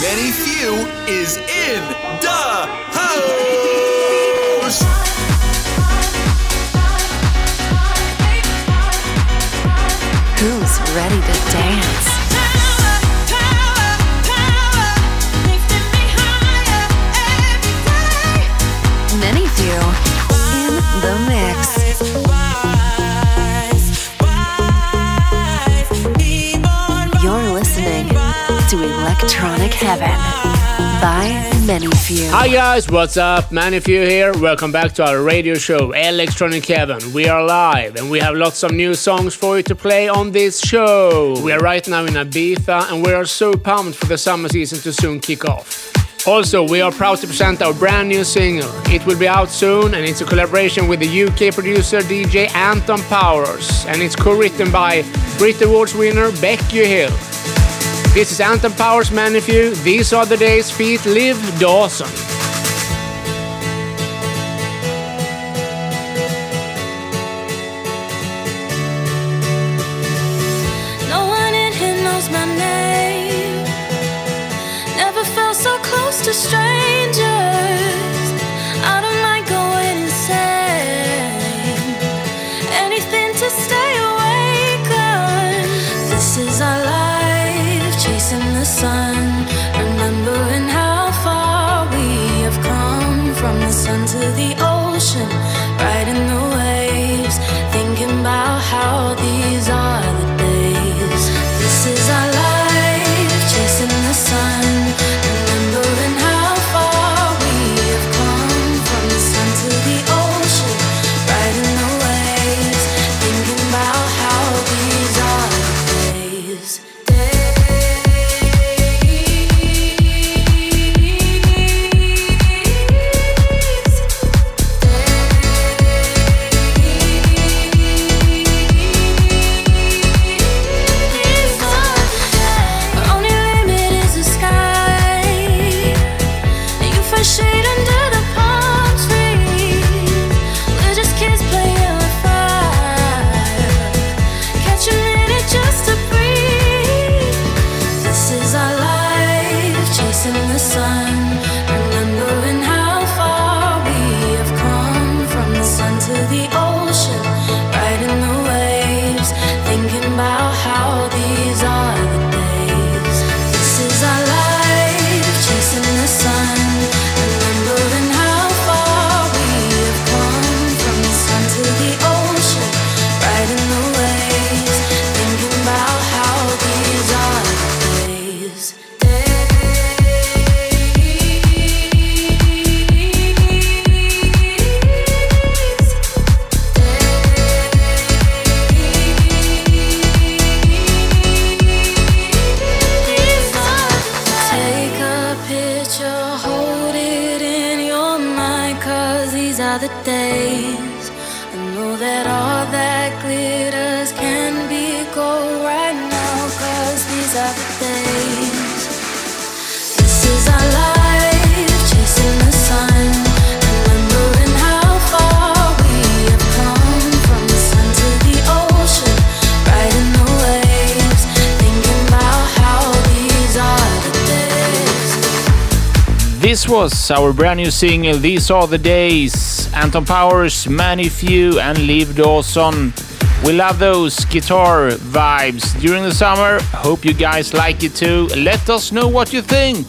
Many Few is in the house. Who's ready to dance? Electronic Heaven by Many Few. Hi guys, what's up? Many Few here. Welcome back to our radio show Electronic Heaven. We are live and we have lots of new songs for you to play on this show. We are right now in Ibiza and we are so pumped for the summer season to soon kick off. Also, we are proud to present our brand new single. It will be out soon and it's a collaboration with the UK producer DJ Anton Powers and it's co-written by Brit Awards winner Becky Hill. This is Anton Powers Many Few. These are the days feet Liv Dawson. This was our brand new single, These Are the Days. Anton Powers, Many Few, and Liv Dawson. We love those guitar vibes during the summer. Hope you guys like it too. Let us know what you think.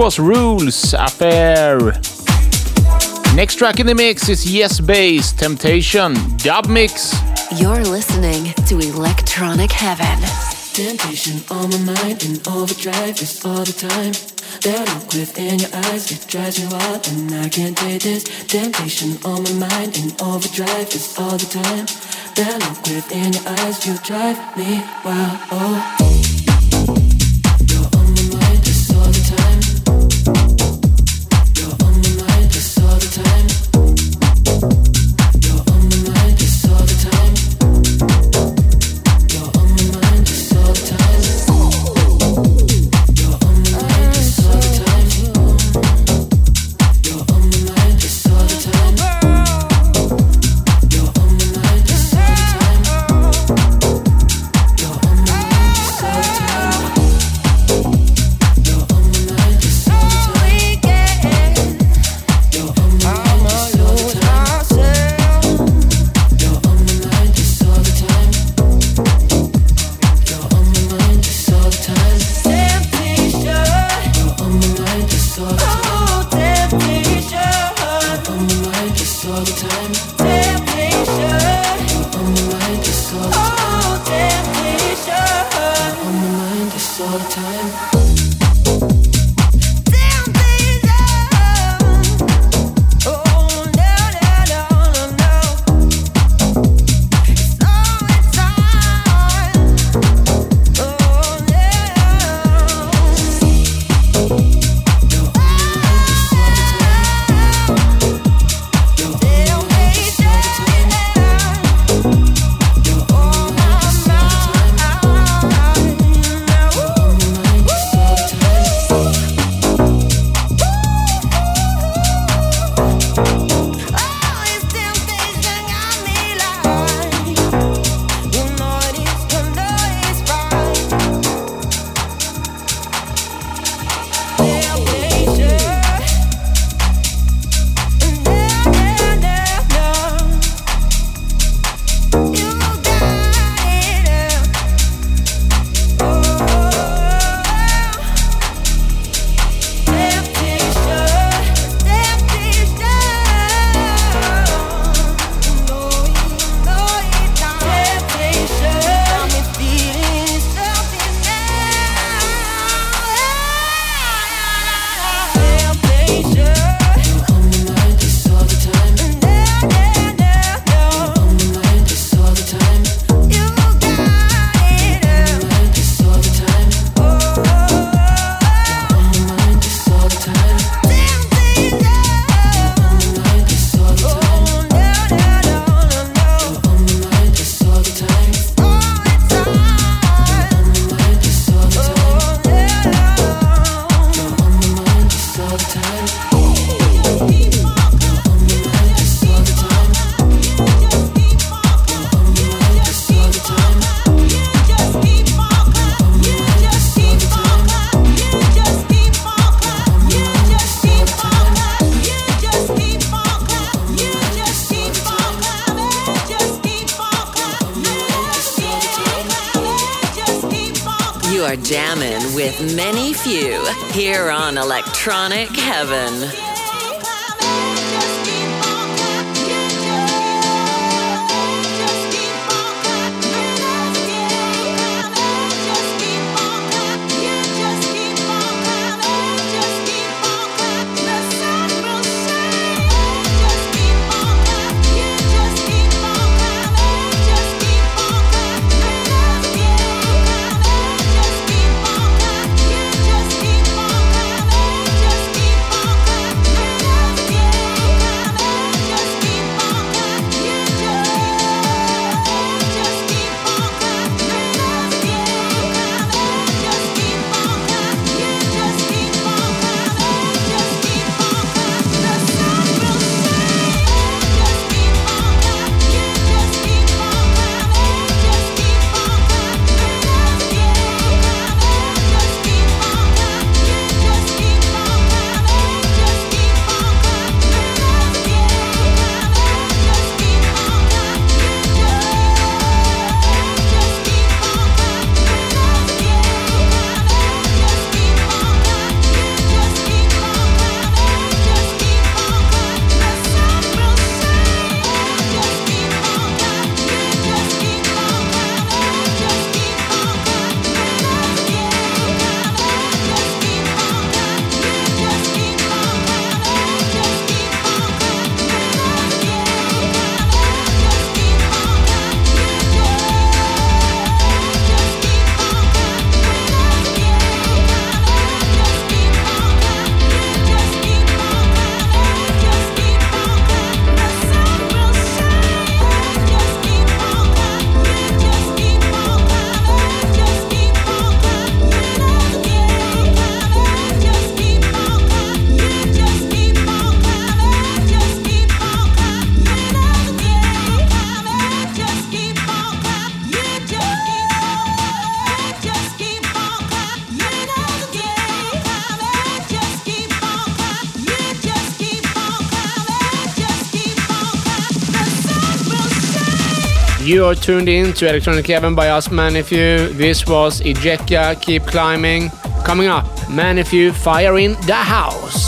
Was Rules Affair. Next track in the mix is Yes Bass Temptation Dub Mix. You're listening to Electronic Heaven. Temptation on my mind in overdrive is all the time. That look within your eyes, it drives me wild and I can't take this. Temptation on my mind in overdrive is all the time. That look within your eyes, you drive me wild. Oh. long time. Ooh. Electronic Heaven. Tuned in to Electronic Heaven by us, Manyfew. This was Ejeca, Keep Climbing. Coming up, Manyfew, Fire in the House.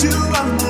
to understand.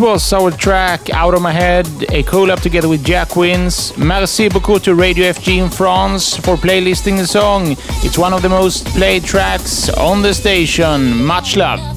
Was our track Out of My Head, a collab together with Jack Wins. Merci beaucoup to Radio FG in France for playlisting the song. It's one of the most played tracks on the station. Much love.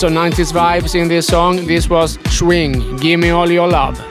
Lots of 90s vibes in this song. This was Swing, Give Me All Your Love.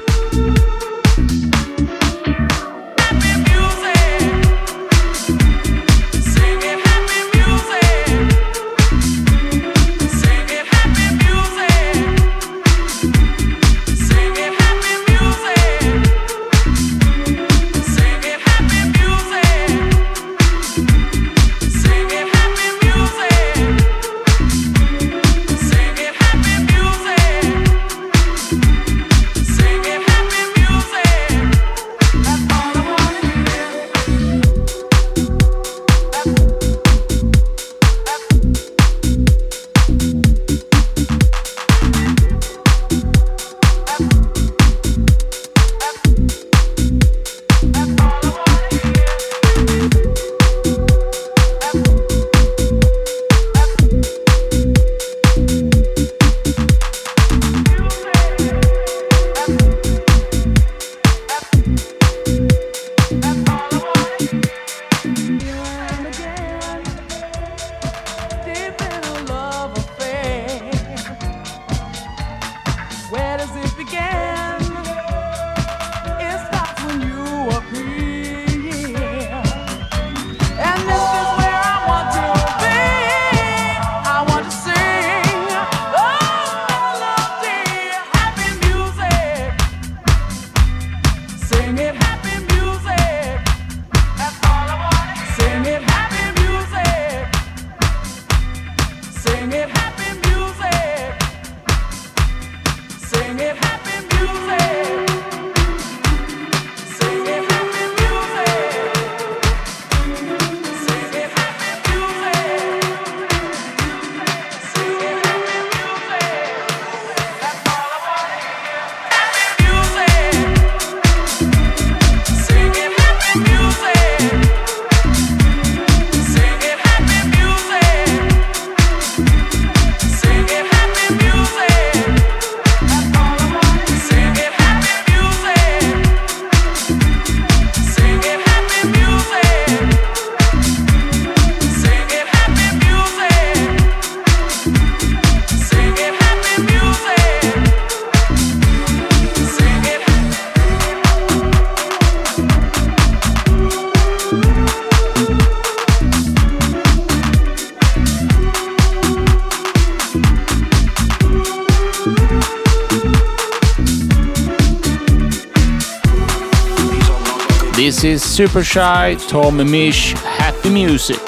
Super Shy, Tom Misch, Happy Music.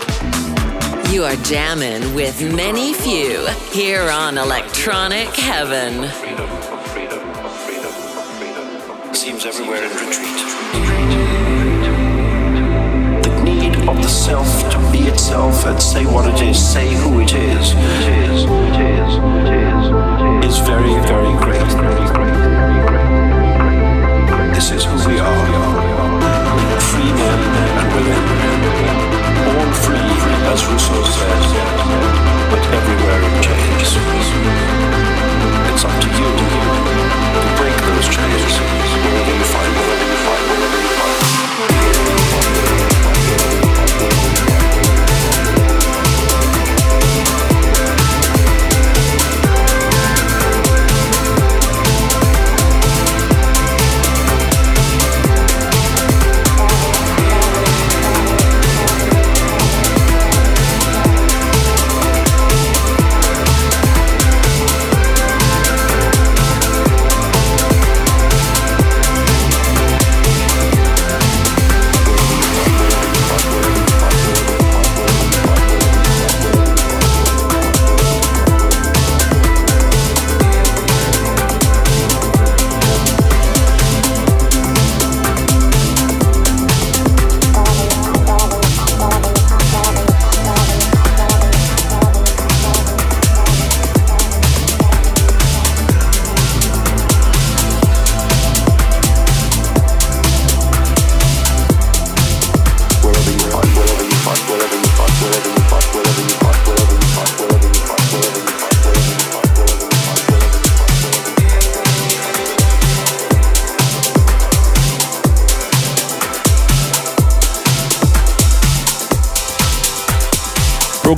You are jamming with many few here on Electronic Heaven. Seems everywhere in retreat. The need of the self to be itself and say what it is, say who it is, is, is, is, is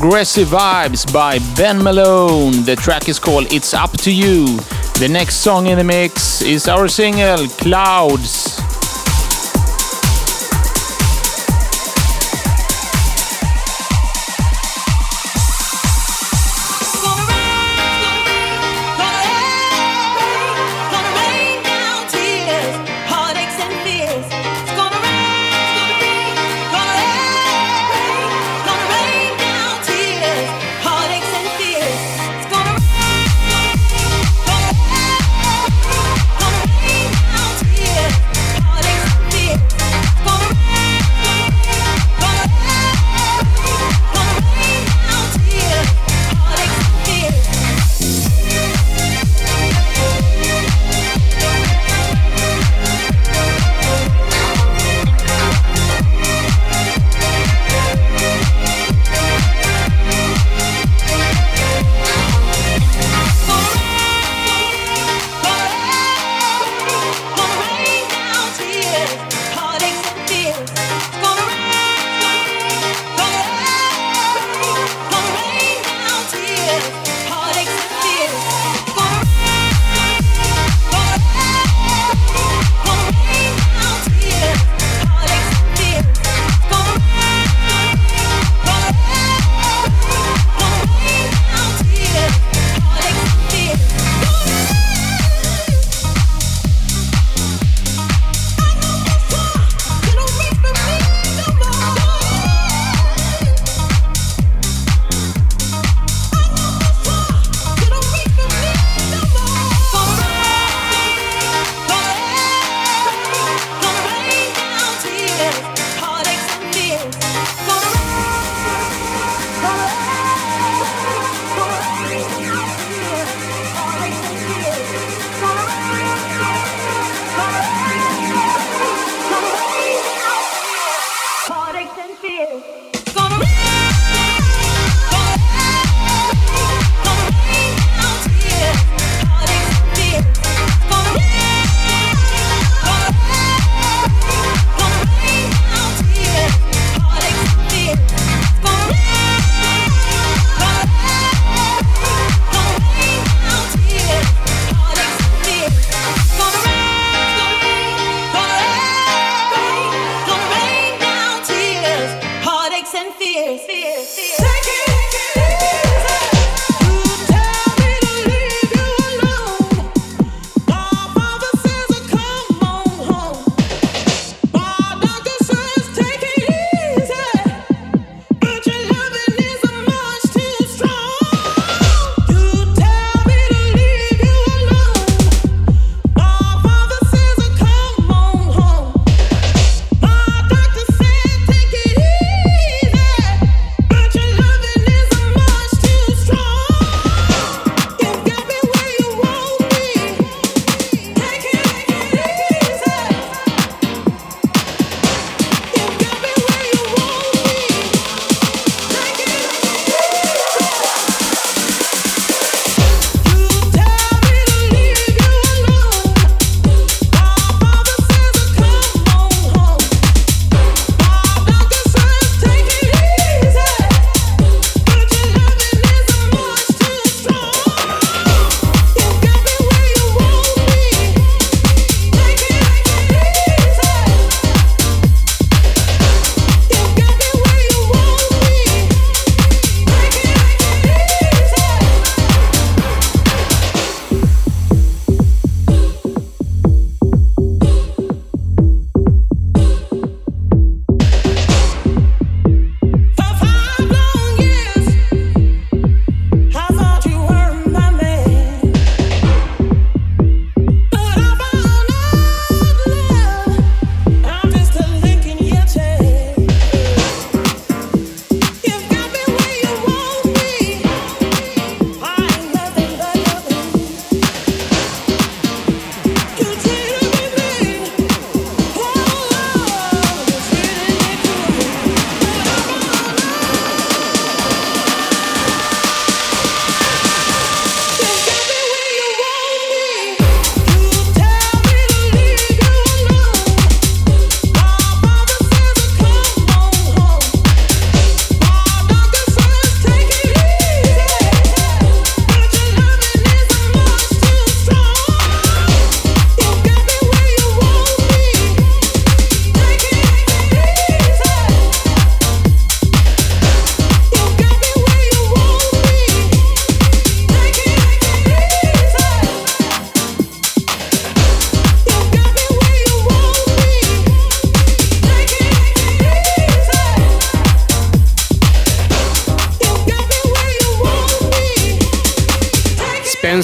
Progressive Vibes by Ben Malone. The track is called It's Up to You. The next song in the mix is our single Clouds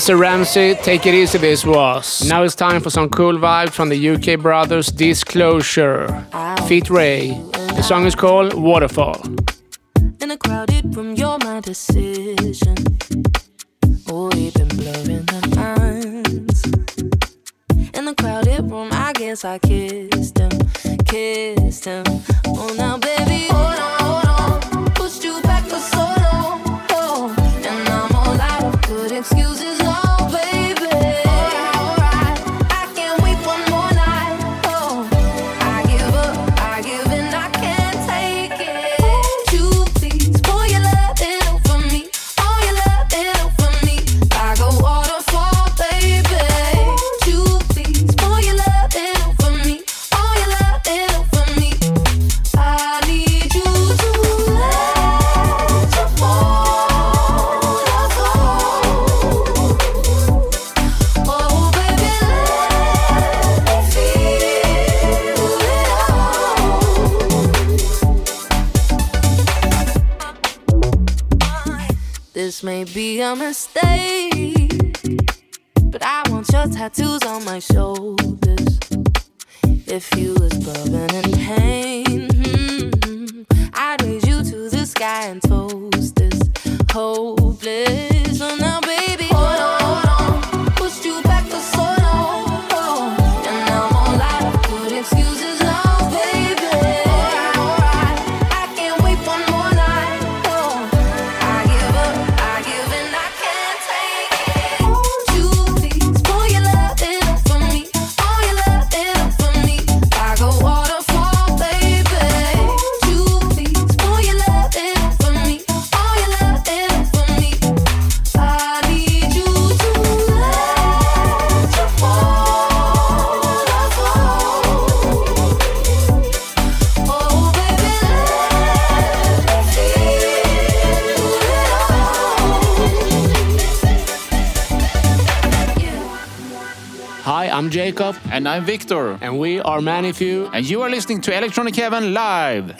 Mr. Ramsey, take it easy this was. Now it's time for some cool vibe from the UK brothers Disclosure. feat. RAYE. The song is called Waterfall. In a crowded room, you're my decision. Oh, we've been blurring the lines. In a crowded room, I guess I kissed him, kissed him. Oh, now. I'm Jacob. And I'm Victor. And we are Manyfew. And you are listening to Electronic Heaven Live.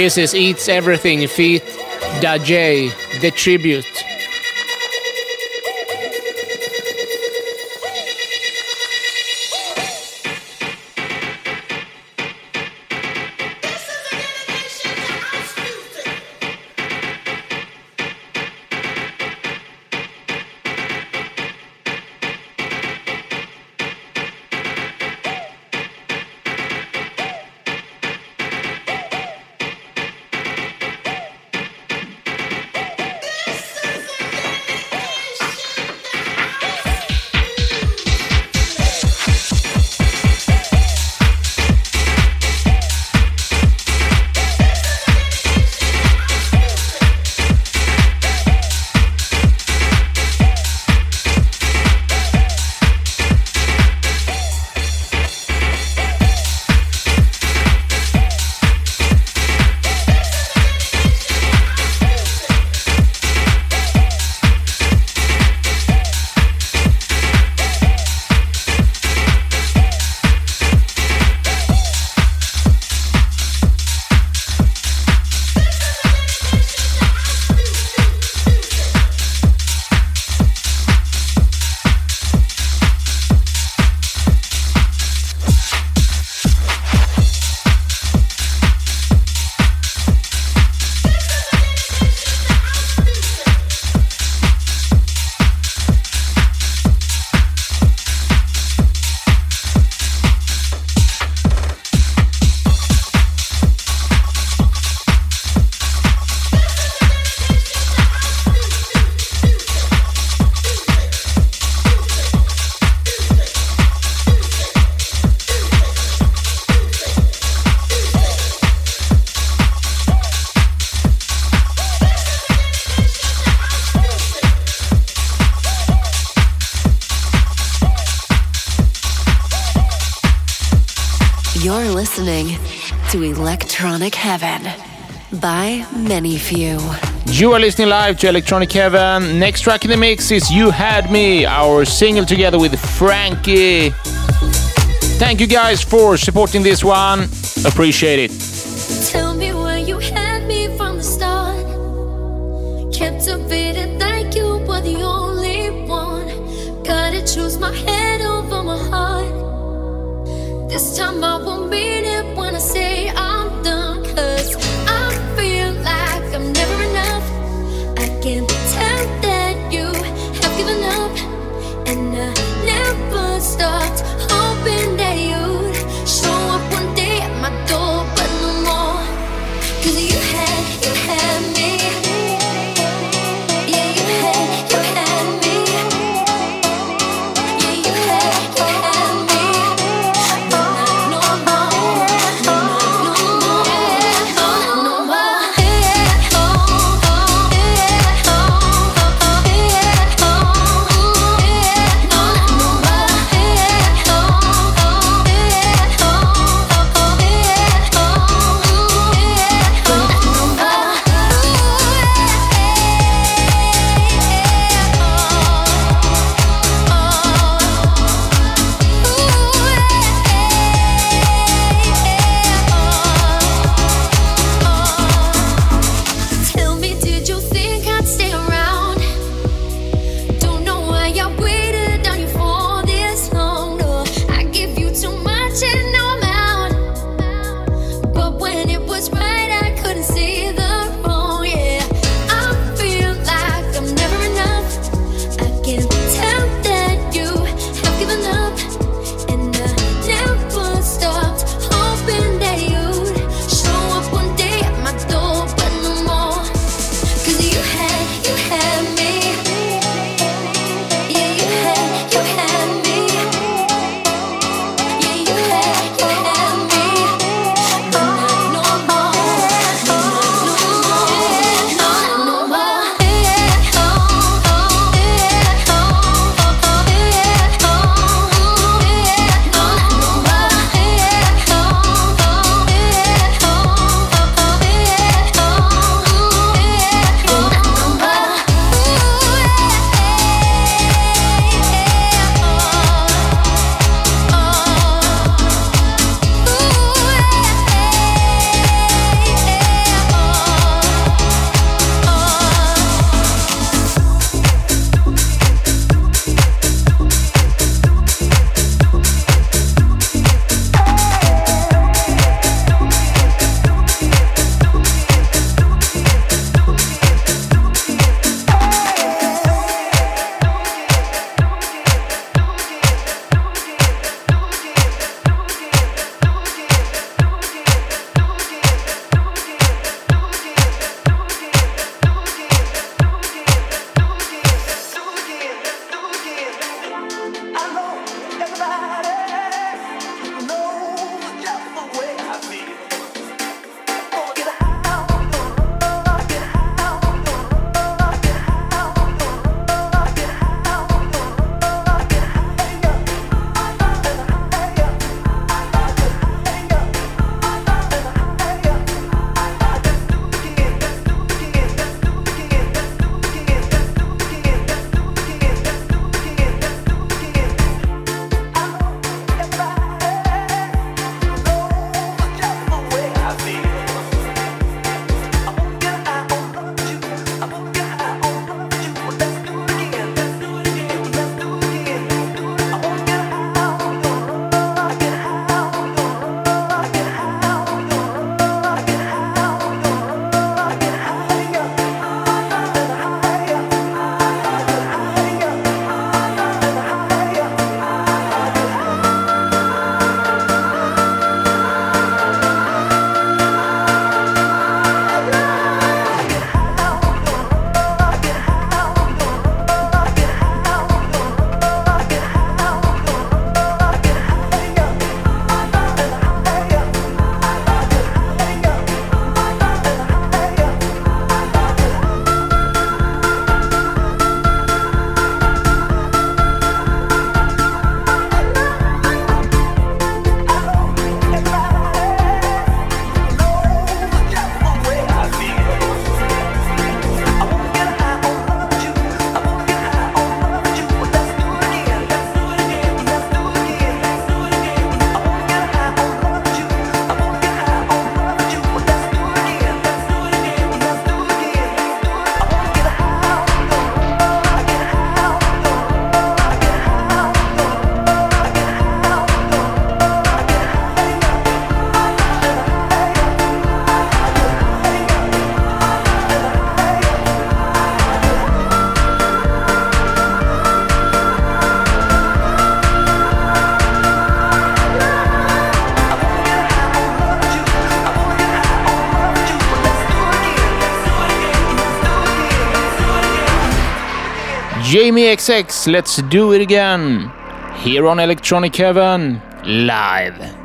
This is Eats Everything feat. Dajay, The Tribute. Listening to Electronic Heaven by Manyfew. You are listening live to Electronic Heaven. Next track in the mix is You Had Me, our single together with Frankie. Thank you guys for supporting this one. Appreciate it. Tell me where you had me from the start. Captivated like you were the only one. Gotta choose my head over my heart. This time I won't mean it when I say I'm Jamie XX, let's do it again. Here on Electronic Heaven, live.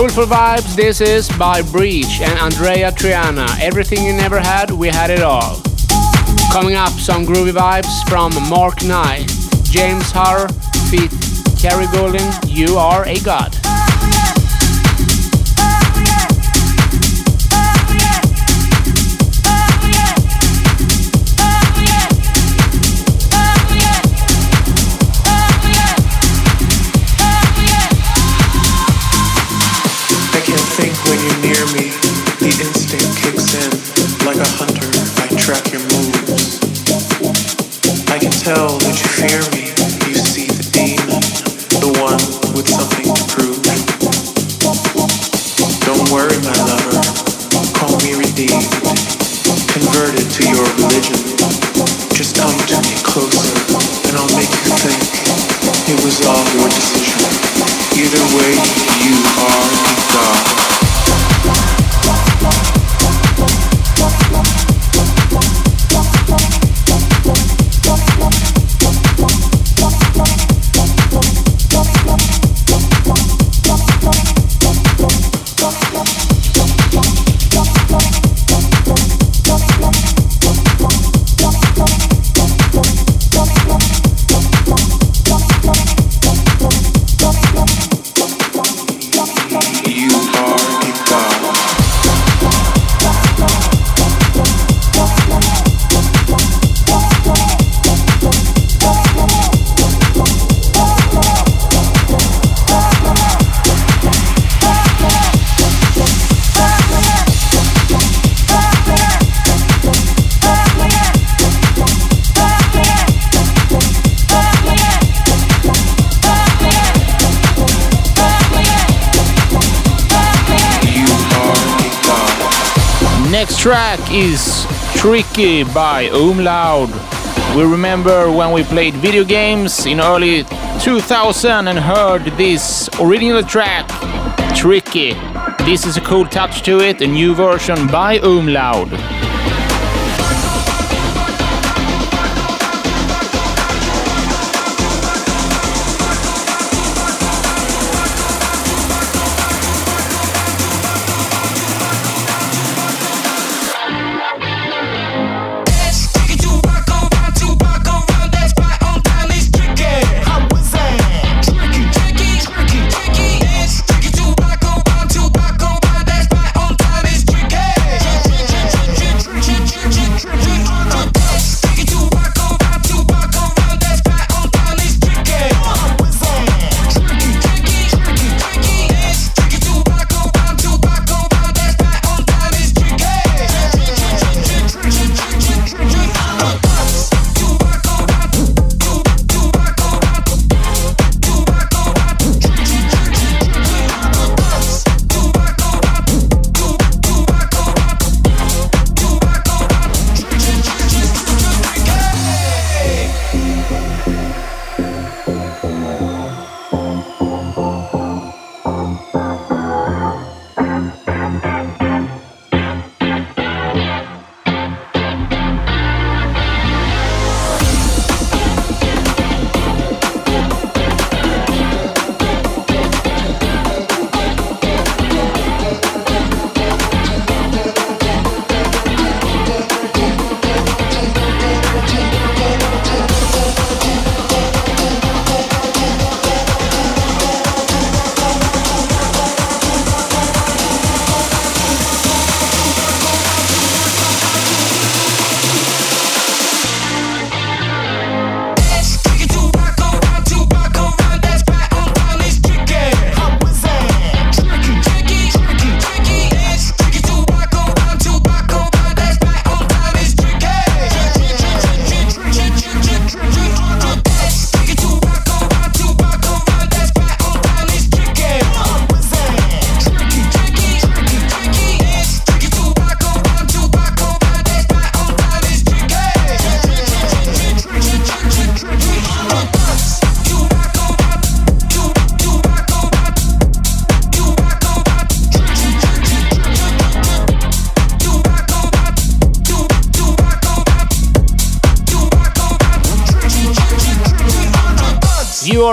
Soulful Vibes, this is by Breach and Andreya Triana. Everything you never had, we had it all. Coming up, some groovy vibes from Mark Knight, James Hurr, feat. Kerry Golding, You Are a God. Tell that you fear me. Is Tricky by Umlaut. We remember when we played video games in early 2000 and heard this original track, Tricky. This is a cool touch to it, a new version by Umlaut.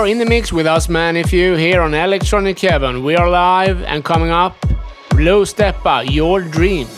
In the mix with us, man. If you here on Electronic Heaven, we are live and coming up. Low Steppa, Your Dreams.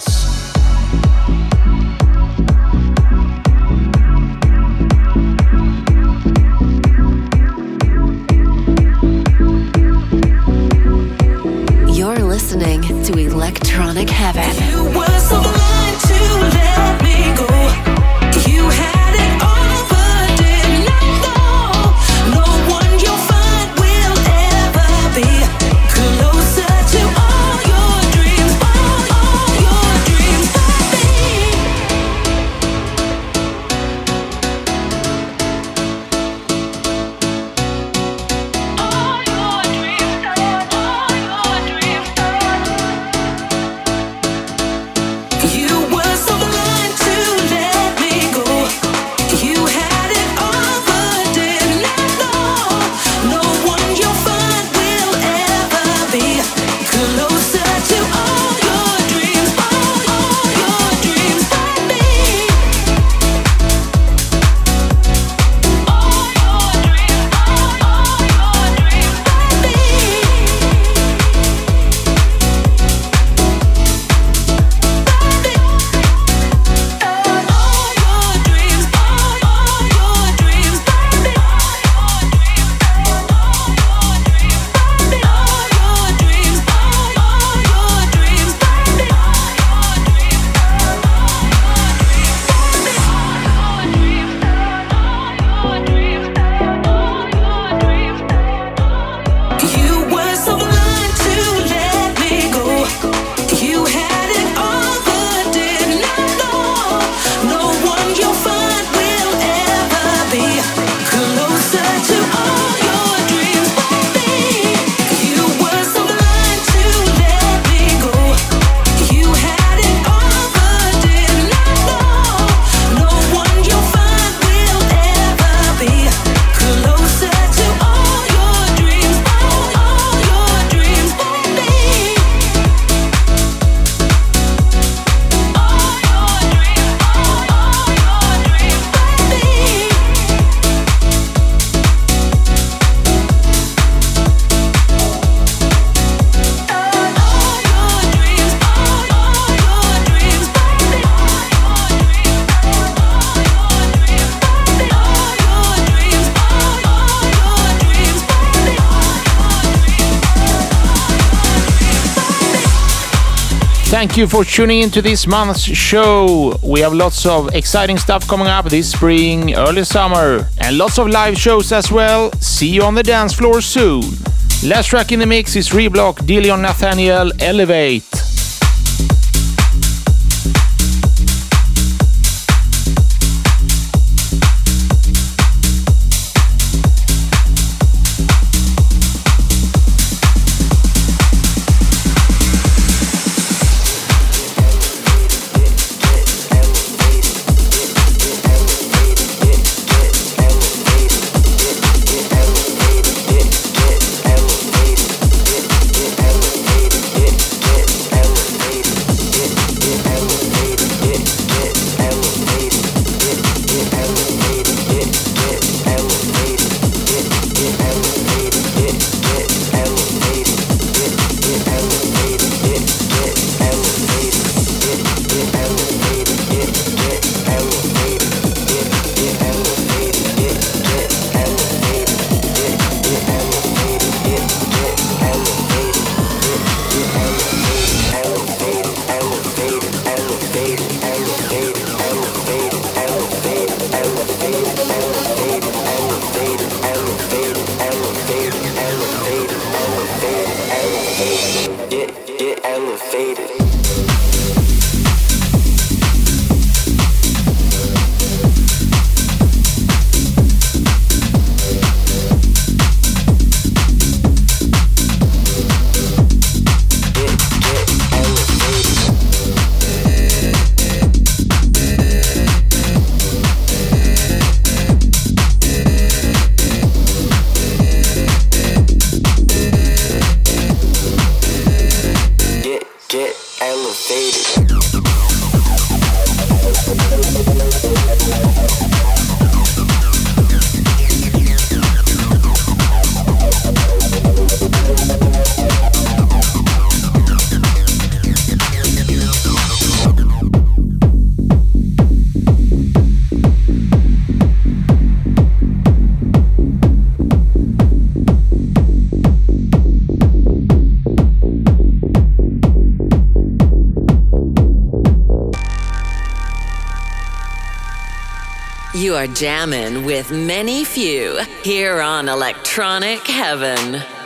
Thank you for tuning into this month's show. We have lots of exciting stuff coming up this spring, early summer, and lots of live shows as well. See you on the dance floor soon. Last track in the mix is Reblock Dillon Nathaniel Elevate. You are jamming with Manyfew here on. Electronic Heaven.